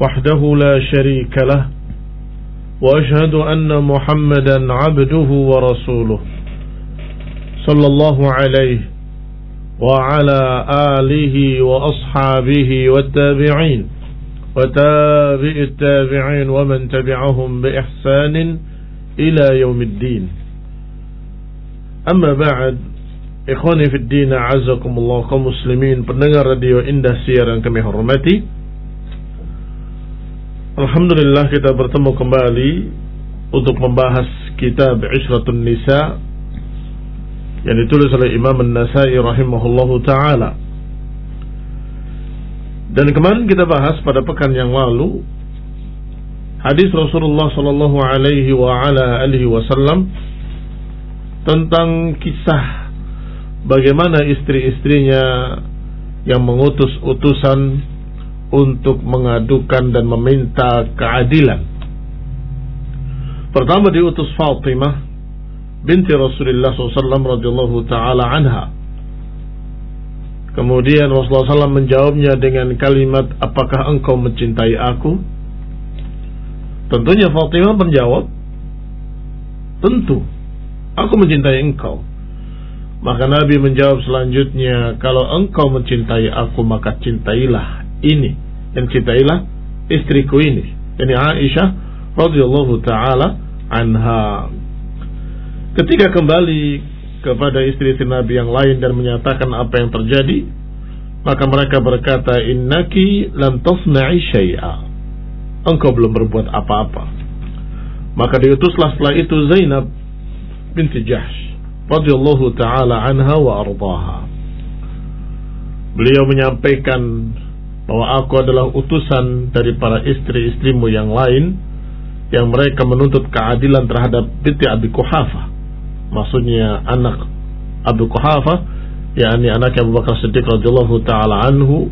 وحده لا شريك له وأشهد أن محمدا عبده ورسوله صلى الله عليه وعلى آله وأصحابه والتابعين وتابع التابعين ومن تبعهم بإحسان إلى يوم الدين. أما بعد Ikhwani fi din azakumullah kaum muslimin pendengar radio Indah Siar yang kami hormati. Alhamdulillah kita bertemu kembali untuk membahas kitab Ishratun Nisa yang ditulis oleh Imam An-Nasai rahimahullahu taala. Dan kemarin kita bahas pada pekan yang lalu hadis Rasulullah sallallahu alaihi wa ala alihi wasallam tentang kisah bagaimana istri-istrinya yang mengutus utusan untuk mengadukan dan meminta keadilan. Pertama diutus Fatimah binti Rasulullah SAW radhiyallahu taala anha. Kemudian Rasulullah SAW menjawabnya dengan kalimat, apakah engkau mencintai aku? Tentunya Fatimah menjawab, tentu, aku mencintai engkau. Maka Nabi menjawab selanjutnya, kalau engkau mencintai aku maka cintailah ini dan cintailah istriku ini. Yani Aisyah radhiyallahu taala anha. Ketika kembali kepada istri-istri Nabi yang lain dan menyatakan apa yang terjadi, maka mereka berkata, "Innaki lam tasna'i syai'a." Engkau belum berbuat apa-apa. Maka diutuslah setelah itu Zainab binti Jahsh radhiyallahu taala anha wa ardaha. Beliau menyampaikan bahwa aku adalah utusan dari para istri-istrimu yang lain yang mereka menuntut keadilan terhadap binti Abi Kuhafa. Maksudnya anak Abu Kuhafa, yakni anak Abu Bakar Siddiq radhiyallahu taala anhu,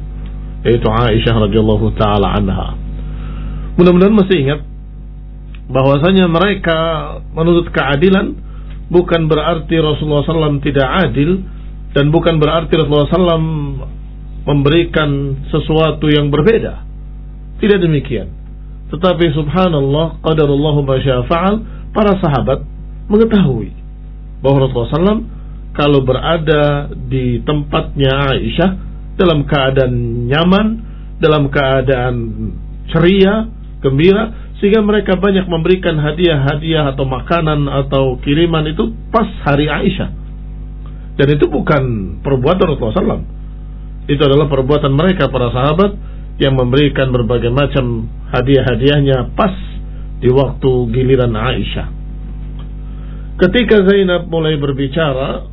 yaitu Aisyah radhiyallahu taala anha. Mudah-mudahan masih ingat bahwasanya mereka menuntut keadilan bukan berarti Rasulullah SAW tidak adil dan bukan berarti Rasulullah SAW memberikan sesuatu yang berbeda. Tidak demikian. Tetapi subhanallah, qadarullahu masyafa'al, para sahabat mengetahui bahwa Rasulullah SAW kalau berada di tempatnya Aisyah dalam keadaan nyaman, dalam keadaan ceria, gembira, sehingga mereka banyak memberikan hadiah-hadiah atau makanan atau kiriman itu pas hari Aisyah. Dan itu bukan perbuatan Rasulullah SAW. Itu adalah perbuatan mereka para sahabat yang memberikan berbagai macam hadiah-hadiahnya pas di waktu giliran Aisyah. Ketika Zainab mulai berbicara,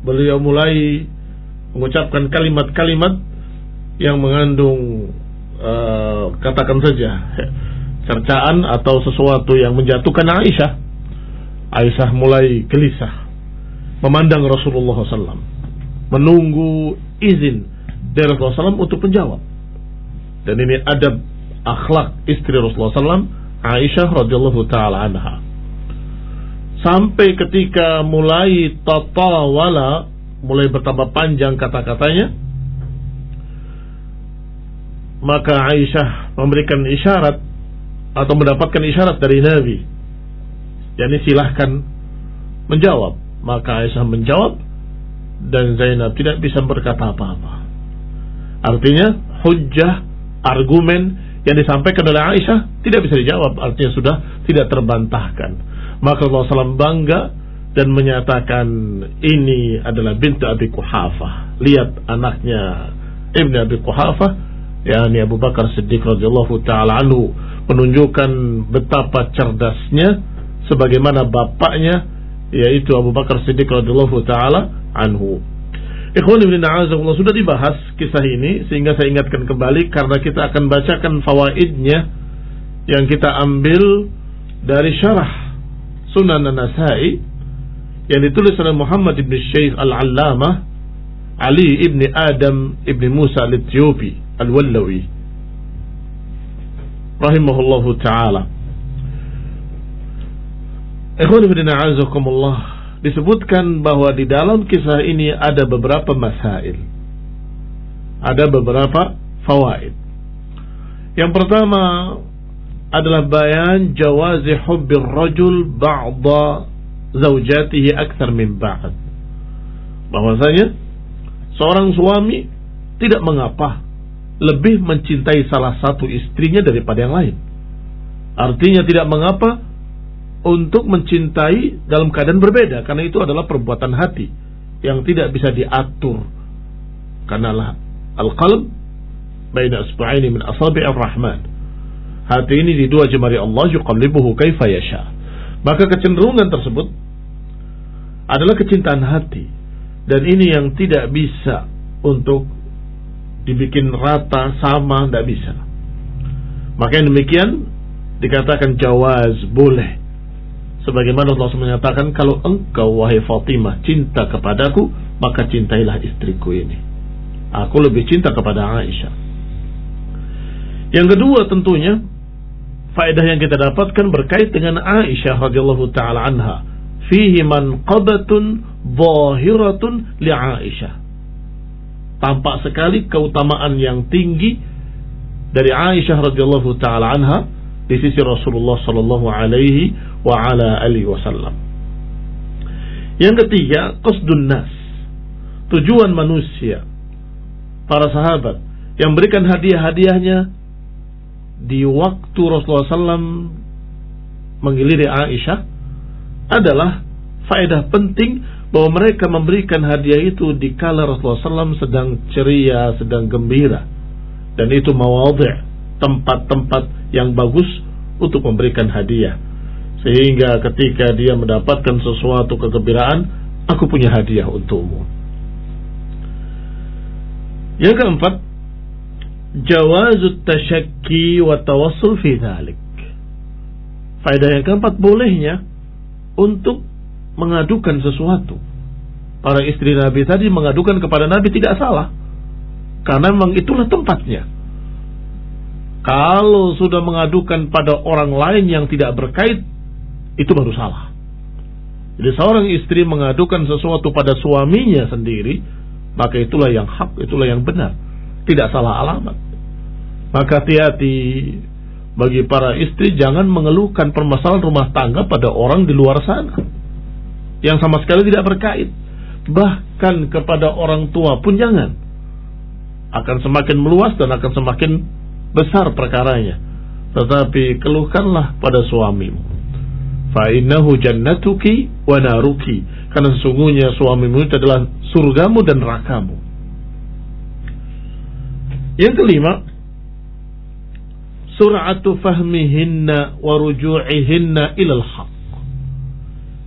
beliau mulai mengucapkan kalimat-kalimat yang mengandung uh, katakan saja cercaan atau sesuatu yang menjatuhkan Aisyah. Aisyah mulai gelisah memandang Rasulullah SAW, menunggu izin dari Rasulullah SAW untuk menjawab. Dan ini adab akhlak istri Rasulullah SAW, Aisyah radhiyallahu taala anha. Sampai ketika mulai tatawala, mulai bertambah panjang kata-katanya, maka Aisyah memberikan isyarat atau mendapatkan isyarat dari Nabi. Yani silahkan menjawab. Maka Aisyah menjawab dan Zainab tidak bisa berkata apa-apa. Artinya hujah, argumen yang disampaikan oleh Aisyah tidak bisa dijawab. Artinya sudah tidak terbantahkan. Maka Allah SAW bangga dan menyatakan ini adalah bintu Abi Kuhafah. Lihat anaknya Ibn Abi Kuhafah, yakni Abu Bakar Siddiq radhiyallahu taala anhu menunjukkan betapa cerdasnya sebagaimana bapaknya yaitu Abu Bakar Siddiq radhiyallahu taala anhu. Ikhwan ibn a'azakullah sudah dibahas kisah ini sehingga saya ingatkan kembali karena kita akan bacakan fawaidnya yang kita ambil dari syarah Sunan An-Nasai yang ditulis oleh Muhammad ibn Syekh Al-Allamah Ali ibn Adam ibn Musa Al-Ethiopi Al-Wallawi. Rahimahullahu taala. Ikhwan ibn a'azakumullah disebutkan bahwa di dalam kisah ini ada beberapa masail ada beberapa fawaid yang pertama adalah bayan jawazi hubbir rajul ba'da zaujatihi akthar min ba'd. Bahwasanya seorang suami tidak mengapa lebih mencintai salah satu istrinya daripada yang lain. Artinya tidak mengapa untuk mencintai dalam keadaan berbeda karena itu adalah perbuatan hati yang tidak bisa diatur. Karena al-qalb baina asba'aini min asabi'ir rahman hati ini di dua jemari Allah yuqallibuhu kaifa yasha. Maka kecenderungan tersebut adalah kecintaan hati dan ini yang tidak bisa untuk dibikin rata sama tidak bisa. Maka demikian dikatakan jawaz boleh. Sebagaimana Allah menyatakan kalau engkau wahai Fatimah cinta kepadaku maka cintailah istriku ini. Aku lebih cinta kepada Aisyah. Yang kedua tentunya faedah yang kita dapatkan berkait dengan Aisyah radhiyallahu taala anha. Fihi manqabatun zahiratun li Aisyah. Tampak sekali keutamaan yang tinggi dari Aisyah radhiyallahu taala anha di sisi Rasulullah sallallahu alaihi wa ala alihi wasallam. Yang ketiga, qasdun nas. Tujuan manusia para sahabat yang berikan hadiah-hadiahnya di waktu Rasulullah SAW menggiliri Aisyah adalah faedah penting bahwa mereka memberikan hadiah itu di kala Rasulullah SAW sedang ceria, sedang gembira. Dan itu mawadhi' tempat-tempat yang bagus untuk memberikan hadiah. Sehingga ketika dia mendapatkan sesuatu kegembiraan, aku punya hadiah untukmu. Yang keempat, jawazut tasyakki wa tawassul fi dhalik. Faedah yang keempat bolehnya untuk mengadukan sesuatu. Para istri Nabi tadi mengadukan kepada Nabi tidak salah. Karena memang itulah tempatnya. Kalau sudah mengadukan pada orang lain yang tidak berkait, itu baru salah. Jadi seorang istri mengadukan sesuatu pada suaminya sendiri, maka itulah yang hak, itulah yang benar tidak salah alamat. Maka hati-hati bagi para istri jangan mengeluhkan permasalahan rumah tangga pada orang di luar sana yang sama sekali tidak berkait. Bahkan kepada orang tua pun jangan. Akan semakin meluas dan akan semakin besar perkaranya. Tetapi keluhkanlah pada suamimu. Fa'innahu jannatuki wa naruki. Karena sesungguhnya suamimu itu adalah surgamu dan nerakamu. Yang kelima, sur'atu fahmihinna wa ruju'ihinna ilal haq.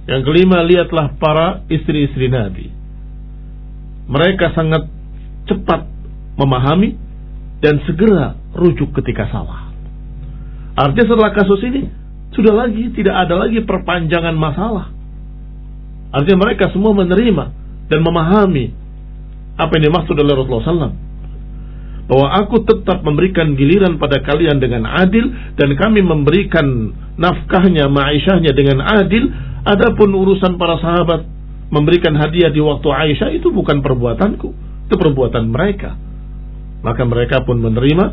Yang kelima, lihatlah para istri-istri Nabi. Mereka sangat cepat memahami dan segera rujuk ketika salah. Artinya setelah kasus ini, sudah lagi tidak ada lagi perpanjangan masalah. Artinya mereka semua menerima dan memahami apa yang dimaksud oleh Rasulullah SAW bahwa aku tetap memberikan giliran pada kalian dengan adil dan kami memberikan nafkahnya, ma'isyahnya dengan adil. Adapun urusan para sahabat memberikan hadiah di waktu Aisyah itu bukan perbuatanku, itu perbuatan mereka. Maka mereka pun menerima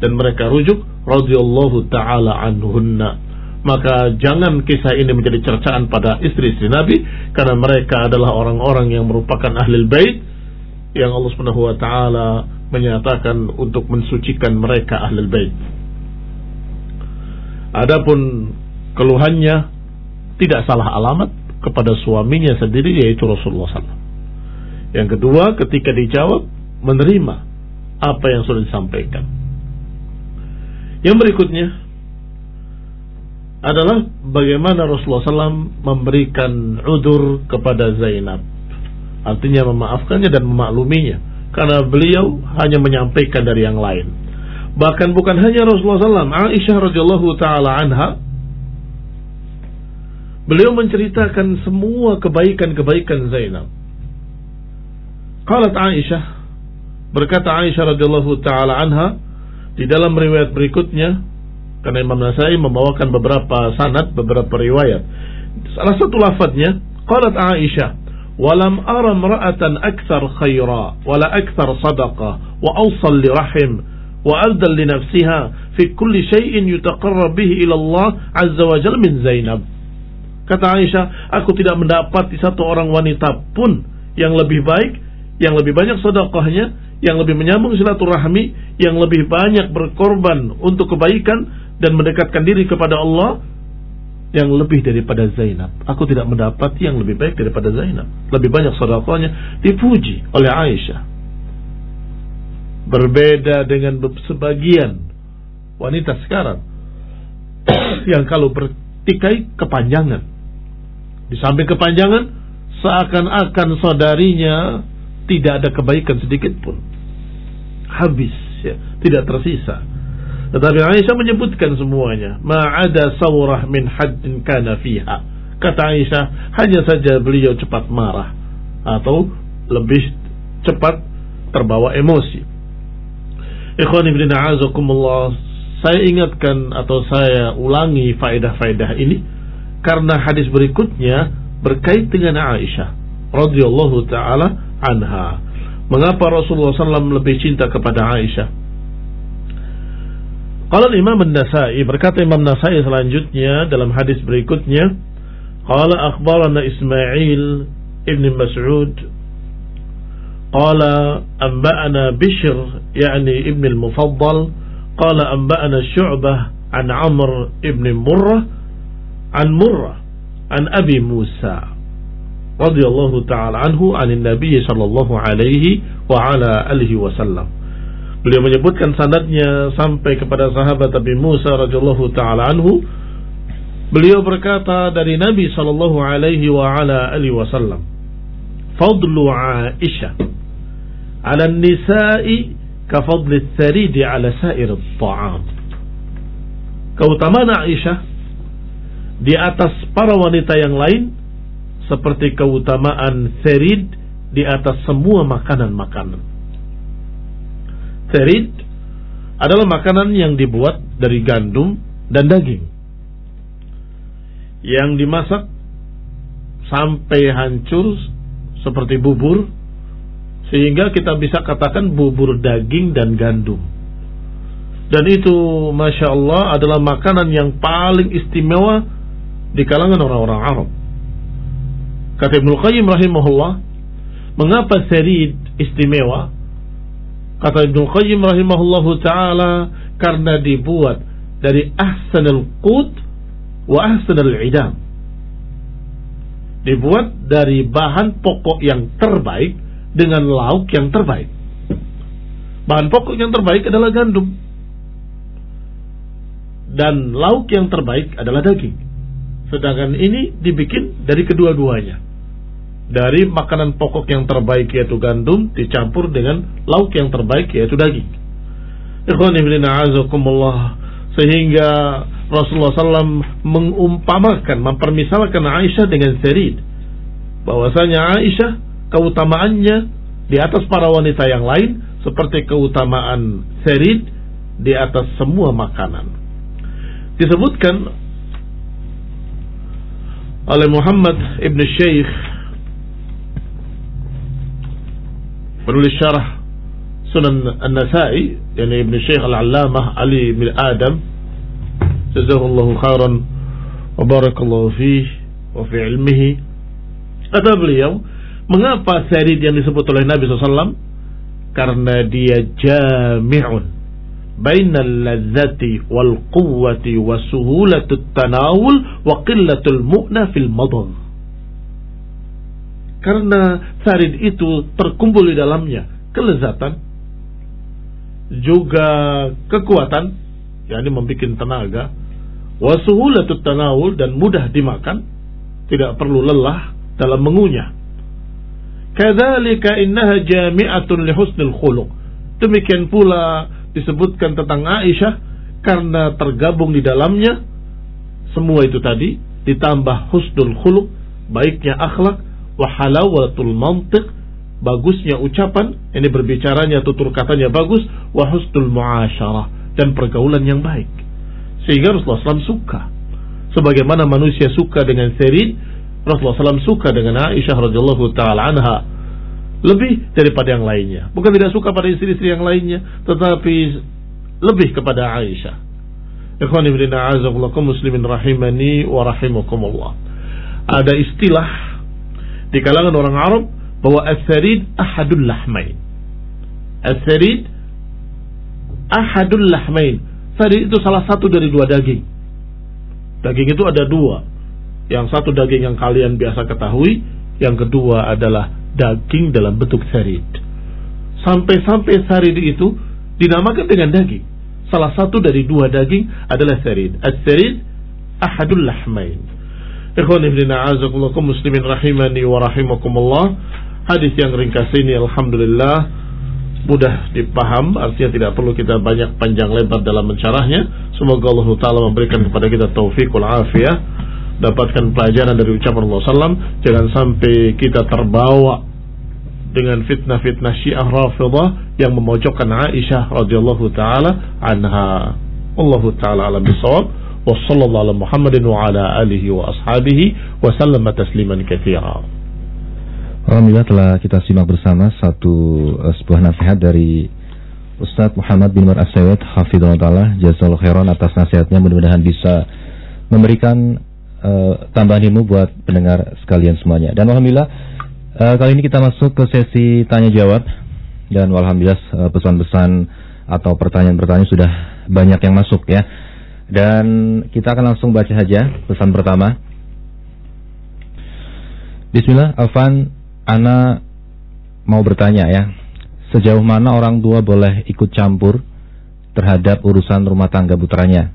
dan mereka rujuk radhiyallahu taala anhunna. Maka jangan kisah ini menjadi cercaan pada istri-istri Nabi karena mereka adalah orang-orang yang merupakan ahli bait yang Allah Subhanahu wa taala menyatakan untuk mensucikan mereka ahlul bait. Adapun keluhannya tidak salah alamat kepada suaminya sendiri yaitu Rasulullah SAW. Yang kedua ketika dijawab menerima apa yang sudah disampaikan. Yang berikutnya adalah bagaimana Rasulullah SAW memberikan udur kepada Zainab. Artinya memaafkannya dan memakluminya karena beliau hanya menyampaikan dari yang lain. Bahkan bukan hanya Rasulullah SAW, Aisyah radhiyallahu taala anha Beliau menceritakan semua kebaikan-kebaikan Zainab. Qalat Aisyah berkata Aisyah radhiyallahu taala anha di dalam riwayat berikutnya karena Imam Nasai membawakan beberapa sanad, beberapa riwayat. Salah satu lafadznya qalat Aisyah walam ara imra'atan akthar khaira wala akthar sadaqa wa awsal li rahim wa afdal li nafsiha fi kulli shay'in yutaqarrab bihi ila Allah azza wa jalla min Zainab Kata Aisyah, aku tidak mendapati satu orang wanita pun yang lebih baik, yang lebih banyak sedekahnya, yang lebih menyambung silaturahmi, yang lebih banyak berkorban untuk kebaikan dan mendekatkan diri kepada Allah yang lebih daripada Zainab. Aku tidak mendapati yang lebih baik daripada Zainab. Lebih banyak sedekahnya dipuji oleh Aisyah. Berbeda dengan sebagian wanita sekarang yang kalau bertikai kepanjangan di samping kepanjangan, seakan-akan saudarinya tidak ada kebaikan sedikit pun. Habis, ya, tidak tersisa. Tetapi Aisyah menyebutkan semuanya. Ma'ada sawrah min haddin kana fiha. Kata Aisyah, hanya saja beliau cepat marah. Atau lebih cepat terbawa emosi. Ikhwan ibn a'azakumullah. Saya ingatkan atau saya ulangi faedah-faedah ini karena hadis berikutnya berkait dengan Aisyah radhiyallahu taala anha. Mengapa Rasulullah SAW lebih cinta kepada Aisyah? Qala Imam An-Nasa'i berkata Imam Nasa'i selanjutnya dalam hadis berikutnya Qala akhbarana Ismail ibn Mas'ud Qala anba'ana Bishr yani ibn al-Mufaddal Qala anba'ana Syu'bah an Amr ibn Murrah an Murrah an Abi Musa radhiyallahu taala anhu an Nabi sallallahu alaihi wa ala alihi wasallam Beliau menyebutkan sanadnya sampai kepada sahabat Nabi Musa radhiyallahu taala anhu. Beliau berkata dari Nabi sallallahu alaihi wa ala alihi wasallam, "Fadlu Aisyah 'ala an-nisa'i ka fadli ats-saridi 'ala sa'ir at-ta'am." Keutamaan Aisyah di atas para wanita yang lain seperti keutamaan serid di atas semua makanan-makanan. Serid adalah makanan yang dibuat dari gandum dan daging yang dimasak sampai hancur seperti bubur sehingga kita bisa katakan bubur daging dan gandum. Dan itu Masya Allah adalah makanan yang paling istimewa di kalangan orang-orang Arab. Kata Ibnu Qayyim rahimahullah, mengapa serid istimewa? Kata Ibnu Qayyim rahimahullahu taala karena dibuat dari ahsanul qut wa ahsanul idam. Dibuat dari bahan pokok yang terbaik dengan lauk yang terbaik. Bahan pokok yang terbaik adalah gandum. Dan lauk yang terbaik adalah daging. Sedangkan ini dibikin dari kedua-duanya. Dari makanan pokok yang terbaik yaitu gandum dicampur dengan lauk yang terbaik yaitu daging. Ikhwan ibn a'azakumullah sehingga Rasulullah SAW mengumpamakan, mempermisalkan Aisyah dengan serid. Bahwasanya Aisyah keutamaannya di atas para wanita yang lain seperti keutamaan serid di atas semua makanan. Disebutkan oleh Muhammad Ibn Syekh penulis syarah Sunan An-Nasai yakni Ibn Syekh Al-Allamah Ali bin Adam jazahullahu khairan wa barakallahu fihi wa fi ilmihi. Kata beliau mengapa syarid yang disebut oleh Nabi SAW karena dia jami'un bainal ladzati wal quwwati wa suhulatul tanawul wa qillatul mu'na fil karena sarid itu terkumpul di dalamnya. Kelezatan. Juga kekuatan. Yakni membuat tenaga. Wasuhulatut tanawul dan mudah dimakan. Tidak perlu lelah dalam mengunyah. Kadzalika innaha jami'atun li husnil khuluq. Demikian pula disebutkan tentang Aisyah karena tergabung di dalamnya. Semua itu tadi ditambah husnul khuluq, baiknya akhlak, wa halawatul mantiq, bagusnya ucapan, ini berbicaranya tutur katanya bagus, wa husnul muasyarah dan pergaulan yang baik. Sehingga Rasulullah SAW suka. Sebagaimana manusia suka dengan Serin, Rasulullah SAW suka dengan Aisyah radhiyallahu taala anha lebih daripada yang lainnya. Bukan tidak suka pada istri-istri yang lainnya, tetapi lebih kepada Aisyah. Ikhwan ibn a'azakullakum muslimin rahimani wa rahimakumullah. Ada istilah di kalangan orang Arab bahwa as-sarid ahadul lahmain. As-sarid ahadul lahmain. Sarid itu salah satu dari dua daging. Daging itu ada dua. Yang satu daging yang kalian biasa ketahui, yang kedua adalah daging dalam bentuk sarid. Sampai-sampai sarid itu dinamakan dengan daging. Salah satu dari dua daging adalah sarid. As-sarid ahadul lahmain. Ikhwan ibn a'azakullakum muslimin rahimani wa rahimakumullah. Hadis yang ringkas ini alhamdulillah mudah dipaham artinya tidak perlu kita banyak panjang lebar dalam mencarahnya semoga Allah Taala memberikan kepada kita taufikul afiyah dapatkan pelajaran dari ucapan Allah SAW jangan sampai kita terbawa dengan fitnah-fitnah Syiah Rafidah yang memojokkan Aisyah radhiyallahu taala anha. Allahu taala alam bisawab. Muhammadin wa ala alihi wa ashabihi wa sallama tasliman katsira. Alhamdulillah telah kita simak bersama satu uh, sebuah nasihat dari Ustadz Muhammad bin Mar Asyawet Hafidhullah Ta'ala Jazalul Khairan atas nasihatnya mudah-mudahan bisa memberikan uh, tambahan ilmu buat pendengar sekalian semuanya dan Alhamdulillah Uh, kali ini kita masuk ke sesi tanya jawab dan alhamdulillah uh, pesan-pesan atau pertanyaan-pertanyaan sudah banyak yang masuk ya. Dan kita akan langsung baca saja pesan pertama. Bismillah, Alvan, Ana mau bertanya ya. Sejauh mana orang tua boleh ikut campur terhadap urusan rumah tangga putranya?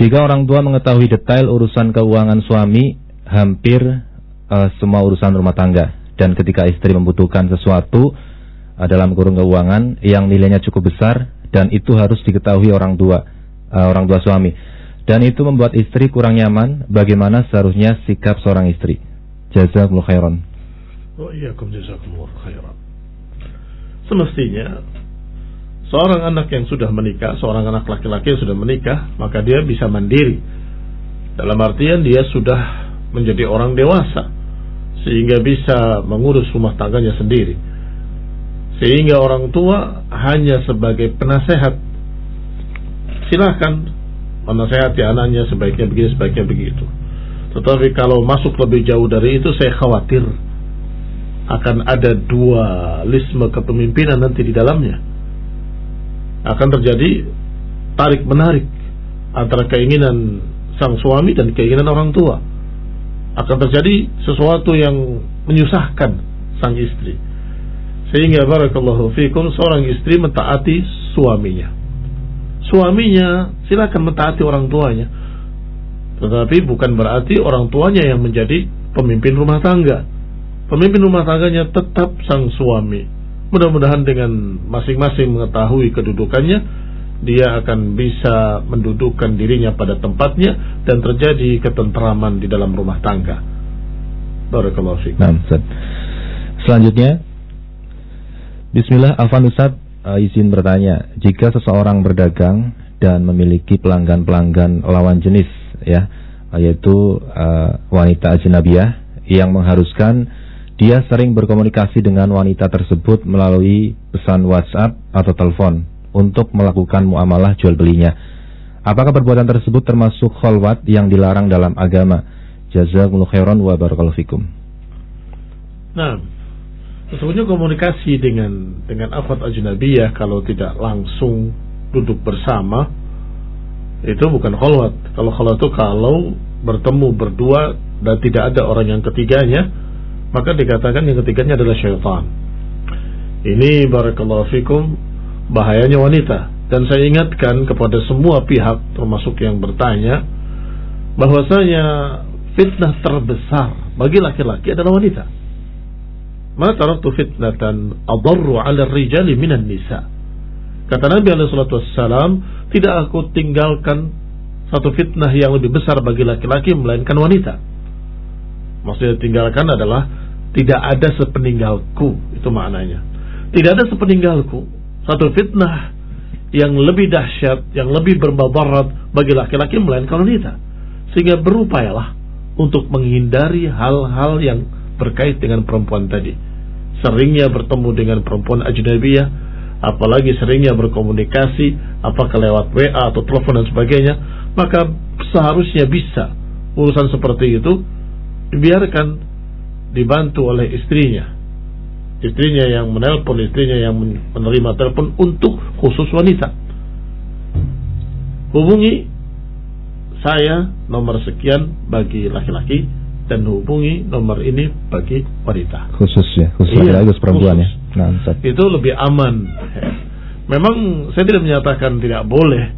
Jika orang tua mengetahui detail urusan keuangan suami, hampir uh, semua urusan rumah tangga dan ketika istri membutuhkan sesuatu uh, dalam kurung keuangan yang nilainya cukup besar dan itu harus diketahui orang tua uh, orang tua suami dan itu membuat istri kurang nyaman bagaimana seharusnya sikap seorang istri jazakumullah khairan wa iyyakum jazakumullah khairan semestinya seorang anak yang sudah menikah, seorang anak laki-laki yang sudah menikah, maka dia bisa mandiri. Dalam artian dia sudah menjadi orang dewasa sehingga bisa mengurus rumah tangganya sendiri. Sehingga orang tua hanya sebagai penasehat. Silahkan menasehati anaknya sebaiknya begini, sebaiknya begitu. Tetapi kalau masuk lebih jauh dari itu saya khawatir akan ada dua lisme kepemimpinan nanti di dalamnya. Akan terjadi tarik menarik antara keinginan sang suami dan keinginan orang tua akan terjadi sesuatu yang menyusahkan sang istri. Sehingga barakallahu fikum seorang istri mentaati suaminya. Suaminya silakan mentaati orang tuanya. Tetapi bukan berarti orang tuanya yang menjadi pemimpin rumah tangga. Pemimpin rumah tangganya tetap sang suami. Mudah-mudahan dengan masing-masing mengetahui kedudukannya, dia akan bisa mendudukkan dirinya pada tempatnya dan terjadi ketentraman di dalam rumah tangga. Barakallahu fiik. Nah. Selanjutnya Bismillah Afan Ustaz uh, izin bertanya, jika seseorang berdagang dan memiliki pelanggan-pelanggan lawan jenis ya, yaitu uh, wanita ajnabiyah yang mengharuskan dia sering berkomunikasi dengan wanita tersebut melalui pesan WhatsApp atau telepon untuk melakukan muamalah jual belinya. Apakah perbuatan tersebut termasuk kholwat yang dilarang dalam agama? Jazakumullah khairan wa barakallahu fikum. Nah, sesungguhnya komunikasi dengan dengan akhwat ajnabiyah kalau tidak langsung duduk bersama itu bukan kholwat. Kalau kholwat itu kalau bertemu berdua dan tidak ada orang yang ketiganya, maka dikatakan yang ketiganya adalah syaitan. Ini barakallahu fikum bahayanya wanita. Dan saya ingatkan kepada semua pihak termasuk yang bertanya bahwasanya fitnah terbesar bagi laki-laki adalah wanita. Ma taraktu fitnatan adarru 'ala rijali minan nisa. Kata Nabi Alaihissalam, tidak aku tinggalkan satu fitnah yang lebih besar bagi laki-laki melainkan wanita. Maksudnya tinggalkan adalah tidak ada sepeninggalku, itu maknanya. Tidak ada sepeninggalku satu fitnah yang lebih dahsyat, yang lebih berbabarat bagi laki-laki melainkan wanita. Sehingga berupayalah untuk menghindari hal-hal yang berkait dengan perempuan tadi. Seringnya bertemu dengan perempuan ajnabiyah, apalagi seringnya berkomunikasi, apakah lewat WA atau telepon dan sebagainya, maka seharusnya bisa urusan seperti itu dibiarkan dibantu oleh istrinya. Istrinya yang menelpon, istrinya yang menerima telepon untuk khusus wanita. Hubungi saya nomor sekian bagi laki-laki dan hubungi nomor ini bagi wanita. Khusus ya, khusus iya, laki perempuan ya. khusus. ya. Nah, itu lebih aman. Memang saya tidak menyatakan tidak boleh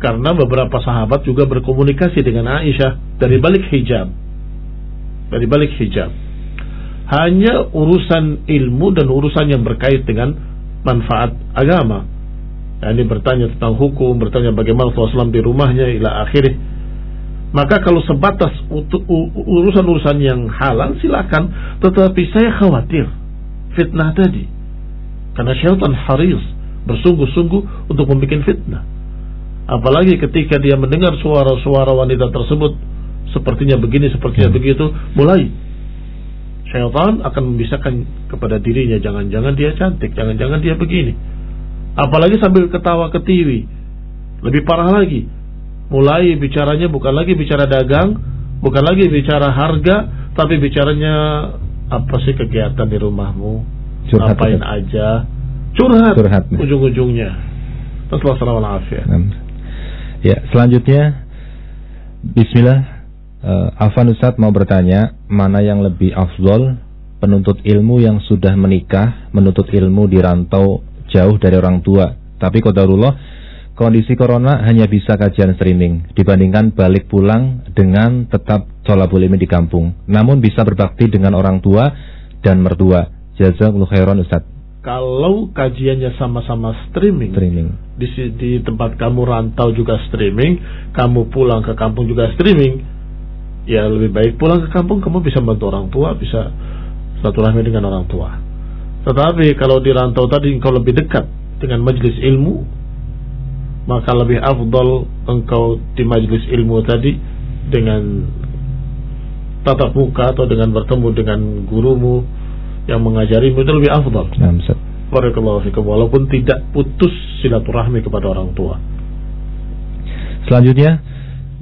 karena beberapa sahabat juga berkomunikasi dengan Aisyah dari balik hijab. Dari balik hijab. Hanya urusan ilmu dan urusan yang berkait dengan manfaat agama. Nah, ini bertanya tentang hukum, bertanya bagaimana Rasulullah di rumahnya, ila akhirnya maka kalau sebatas urusan-urusan yang halal silakan, tetapi saya khawatir fitnah tadi. Karena syaitan haris bersungguh-sungguh untuk membuat fitnah. Apalagi ketika dia mendengar suara-suara wanita tersebut sepertinya begini, sepertinya hmm. begitu, mulai syaitan akan membisarkan kepada dirinya jangan-jangan dia cantik, jangan-jangan dia begini. Apalagi sambil ketawa ketiwi. Lebih parah lagi, mulai bicaranya bukan lagi bicara dagang, bukan lagi bicara harga, tapi bicaranya apa sih kegiatan di rumahmu, curhat ngapain itu. aja, curhat, curhat. ujung-ujungnya. Assalamualaikum Ya, selanjutnya Bismillah uh, Afan Ustadz mau bertanya Mana yang lebih afdol Penuntut ilmu yang sudah menikah Menuntut ilmu di rantau Jauh dari orang tua? Tapi kodarullah Kondisi corona hanya bisa kajian streaming dibandingkan balik pulang dengan tetap tolabul ilmi di kampung. Namun bisa berbakti dengan orang tua dan mertua. Jazakallahu khairan Ustaz. Kalau kajiannya sama-sama streaming, streaming. Di, di tempat kamu rantau juga streaming, kamu pulang ke kampung juga streaming, ya lebih baik pulang ke kampung kamu bisa bantu orang tua, bisa satu rahmi dengan orang tua. Tetapi kalau di rantau tadi engkau lebih dekat dengan majelis ilmu, maka lebih afdal engkau di majelis ilmu tadi dengan tatap muka atau dengan bertemu dengan gurumu yang mengajarimu itu lebih afdal. Barakallahu fikum walaupun tidak putus silaturahmi kepada orang tua. Selanjutnya,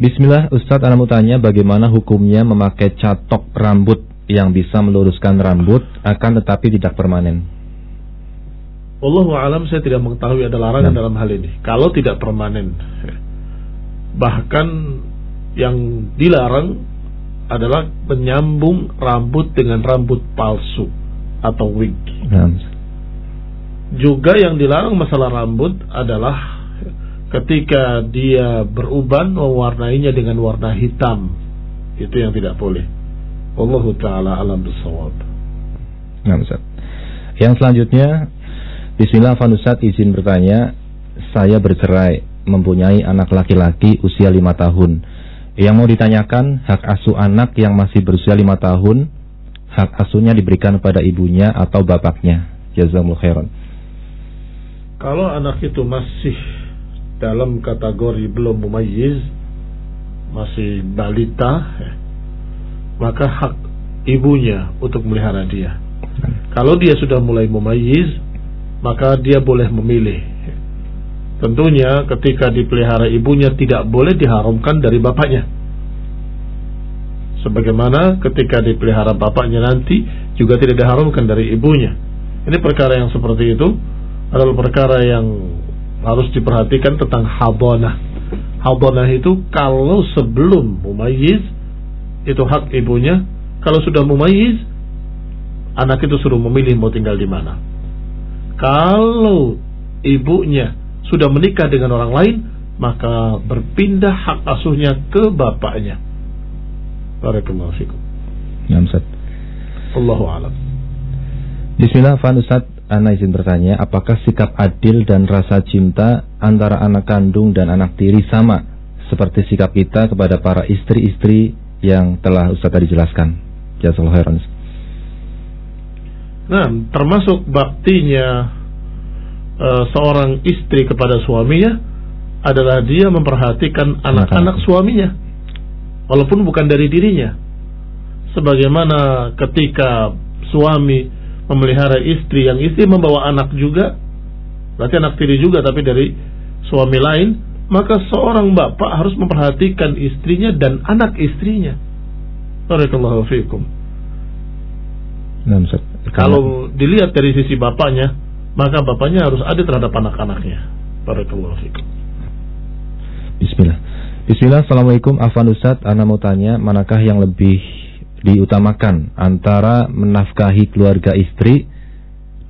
Bismillah Ustadz mau tanya bagaimana hukumnya memakai catok rambut yang bisa meluruskan rambut akan tetapi tidak permanen. Wallahu alam saya tidak mengetahui ada larangan dalam hal ini. Kalau tidak permanen. Bahkan yang dilarang adalah menyambung rambut dengan rambut palsu atau wig. Nah. Juga yang dilarang masalah rambut adalah ketika dia beruban mewarnainya dengan warna hitam. Itu yang tidak boleh. Wallahu taala alam bisawab. Nah, Yang selanjutnya Bismillah Fanusat izin bertanya. Saya bercerai Mempunyai anak laki-laki usia lima tahun. Yang mau ditanyakan Hak asuh anak yang masih berusia lima tahun Hak asuhnya diberikan pada ibunya atau bapaknya? Jazamul khairan. Kalau anak itu masih Dalam kategori belum mumayyiz Masih balita Maka hak ibunya Untuk melihara dia. Kalau dia sudah mulai mumayyiz maka dia boleh memilih. Tentunya ketika dipelihara ibunya tidak boleh diharamkan dari bapaknya. Sebagaimana ketika dipelihara bapaknya nanti juga tidak diharamkan dari ibunya. Ini perkara yang seperti itu adalah perkara yang harus diperhatikan tentang hadonah. Hadonah itu kalau sebelum mumayyiz itu hak ibunya. Kalau sudah mumayyiz anak itu suruh memilih mau tinggal di mana kalau ibunya sudah menikah dengan orang lain, maka berpindah hak asuhnya ke bapaknya. Barakallahu fikum. Ya, Ustaz. Allahu a'lam. Bismillah, Fan Ustaz. Ana izin bertanya, apakah sikap adil dan rasa cinta antara anak kandung dan anak tiri sama seperti sikap kita kepada para istri-istri yang telah Ustaz tadi jelaskan? Jazakallahu khairan. Nah, termasuk baktinya uh, seorang istri kepada suaminya adalah dia memperhatikan anak-anak suaminya. Walaupun bukan dari dirinya. Sebagaimana ketika suami memelihara istri yang istri membawa anak juga berarti anak tiri juga tapi dari suami lain maka seorang bapak harus memperhatikan istrinya dan anak istrinya. Barakallahu fiikum. Nah, kalau dilihat dari sisi bapaknya maka bapaknya harus adil terhadap anak-anaknya Barakallahu fiikum Bismillah Bismillah Assalamualaikum Afan Ustadz Anda mau tanya manakah yang lebih diutamakan antara menafkahi keluarga istri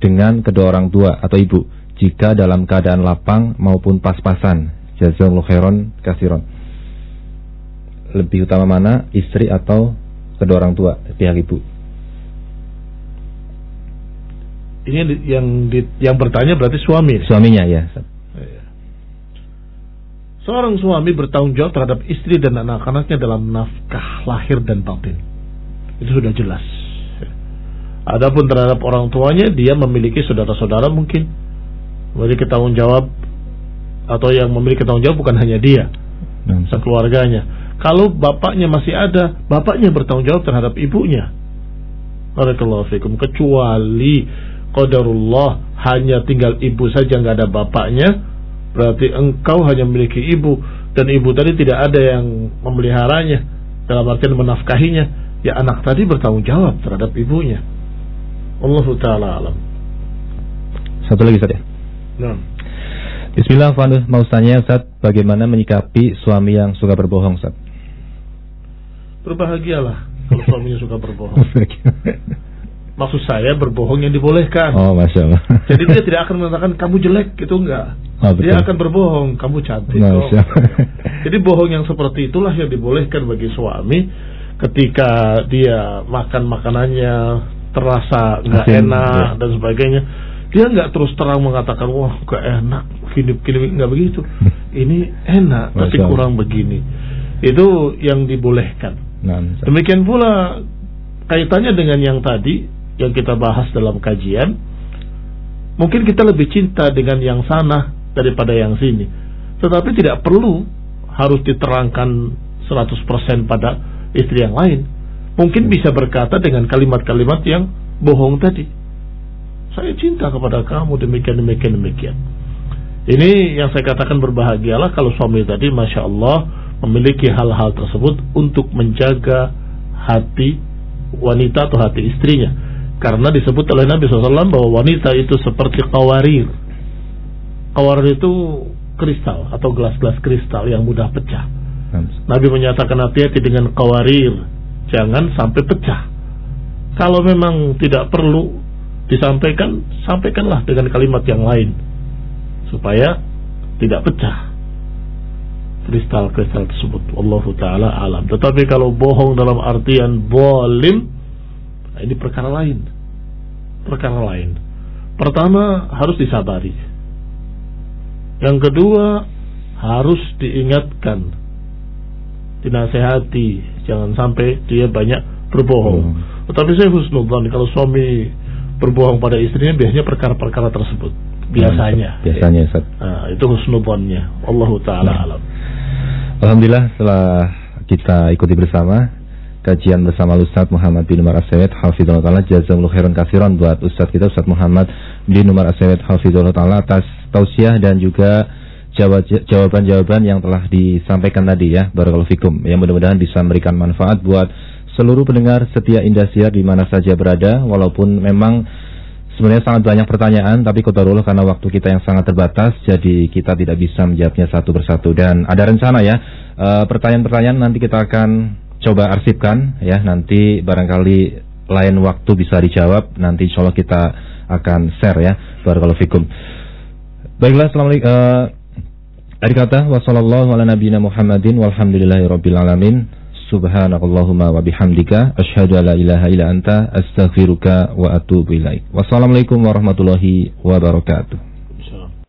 dengan kedua orang tua atau ibu jika dalam keadaan lapang maupun pas-pasan. Jazakallahu khairan kasiron. Lebih utama mana istri atau kedua orang tua pihak ibu? Ini yang di, yang bertanya berarti suami. Suaminya ya. Iya. Seorang suami bertanggung jawab terhadap istri dan anak-anaknya dalam nafkah lahir dan batin. Itu sudah jelas. Adapun terhadap orang tuanya, dia memiliki saudara-saudara mungkin memiliki tanggung jawab atau yang memiliki tanggung jawab bukan hanya dia, hmm. sekeluarganya. Kalau bapaknya masih ada, bapaknya bertanggung jawab terhadap ibunya. Barakallahu fikum. Kecuali qadarullah hanya tinggal ibu saja nggak ada bapaknya, berarti engkau hanya memiliki ibu dan ibu tadi tidak ada yang memeliharanya dalam artian menafkahinya ya anak tadi bertanggung jawab terhadap ibunya. Allah taala alam. Satu lagi saja. Nah. Bismillah, mau tanya Ustaz, bagaimana menyikapi suami yang suka berbohong, Ustaz? Berbahagialah kalau suaminya suka berbohong. Maksud saya berbohong yang dibolehkan. Oh, masya Allah. Jadi dia tidak akan mengatakan kamu jelek, itu enggak. Oh, dia akan berbohong, kamu cantik. Masya Jadi bohong yang seperti itulah yang dibolehkan bagi suami ketika dia makan makanannya terasa nggak enak ya. dan sebagainya dia nggak terus terang mengatakan wah gak enak gini gini nggak begitu ini enak tapi kurang begini itu yang dibolehkan nah, demikian pula kaitannya dengan yang tadi yang kita bahas dalam kajian mungkin kita lebih cinta dengan yang sana daripada yang sini tetapi tidak perlu harus diterangkan 100% pada istri yang lain. Mungkin bisa berkata dengan kalimat-kalimat yang bohong tadi. Saya cinta kepada kamu demikian demikian demikian. Ini yang saya katakan berbahagialah kalau suami tadi masya Allah memiliki hal-hal tersebut untuk menjaga hati wanita atau hati istrinya. Karena disebut oleh Nabi SAW bahwa wanita itu seperti kawarir. Kawarir itu kristal atau gelas-gelas kristal yang mudah pecah Nabi menyatakan hati-hati dengan kawarir, jangan sampai pecah. Kalau memang tidak perlu disampaikan, sampaikanlah dengan kalimat yang lain supaya tidak pecah kristal-kristal tersebut. Allah taala alam. Tetapi kalau bohong dalam artian bolim, ini perkara lain. Perkara lain. Pertama harus disabari. Yang kedua harus diingatkan dinasehati jangan sampai dia banyak berbohong. Hmm. Tetapi saya husnudzon kalau suami berbohong pada istrinya biasanya perkara-perkara tersebut biasanya. Biasanya Ustaz. Nah, itu husnudzonnya. Allahu taala nah. alam. Alhamdulillah setelah kita ikuti bersama kajian bersama Ustaz Muhammad bin Umar Asyawet Hafizullah Ta'ala. Jazakallahu khairan kasiran buat Ustaz kita Ustaz Muhammad bin Umar Asyawet Hafizullah Ta'ala atas tausiah dan juga jawaban-jawaban yang telah disampaikan tadi ya. Barakallahu Fikum. Yang mudah-mudahan bisa memberikan manfaat buat seluruh pendengar setia Indasiar di mana saja berada. Walaupun memang sebenarnya sangat banyak pertanyaan tapi kotorullah karena waktu kita yang sangat terbatas jadi kita tidak bisa menjawabnya satu persatu. Dan ada rencana ya eh, pertanyaan-pertanyaan nanti kita akan coba arsipkan ya nanti barangkali lain waktu bisa dijawab nanti insya Allah kita akan share ya Barakallahu Fikum Baiklah, Assalamualaikum. Uh, Adik kata wasallallahu ala nabiyina Muhammadin walhamdulillahi rabbil alamin. Subhanakallahumma wa bihamdika asyhadu an la ilaha illa anta astaghfiruka wa atubu ilaik. Wassalamualaikum warahmatullahi wabarakatuh.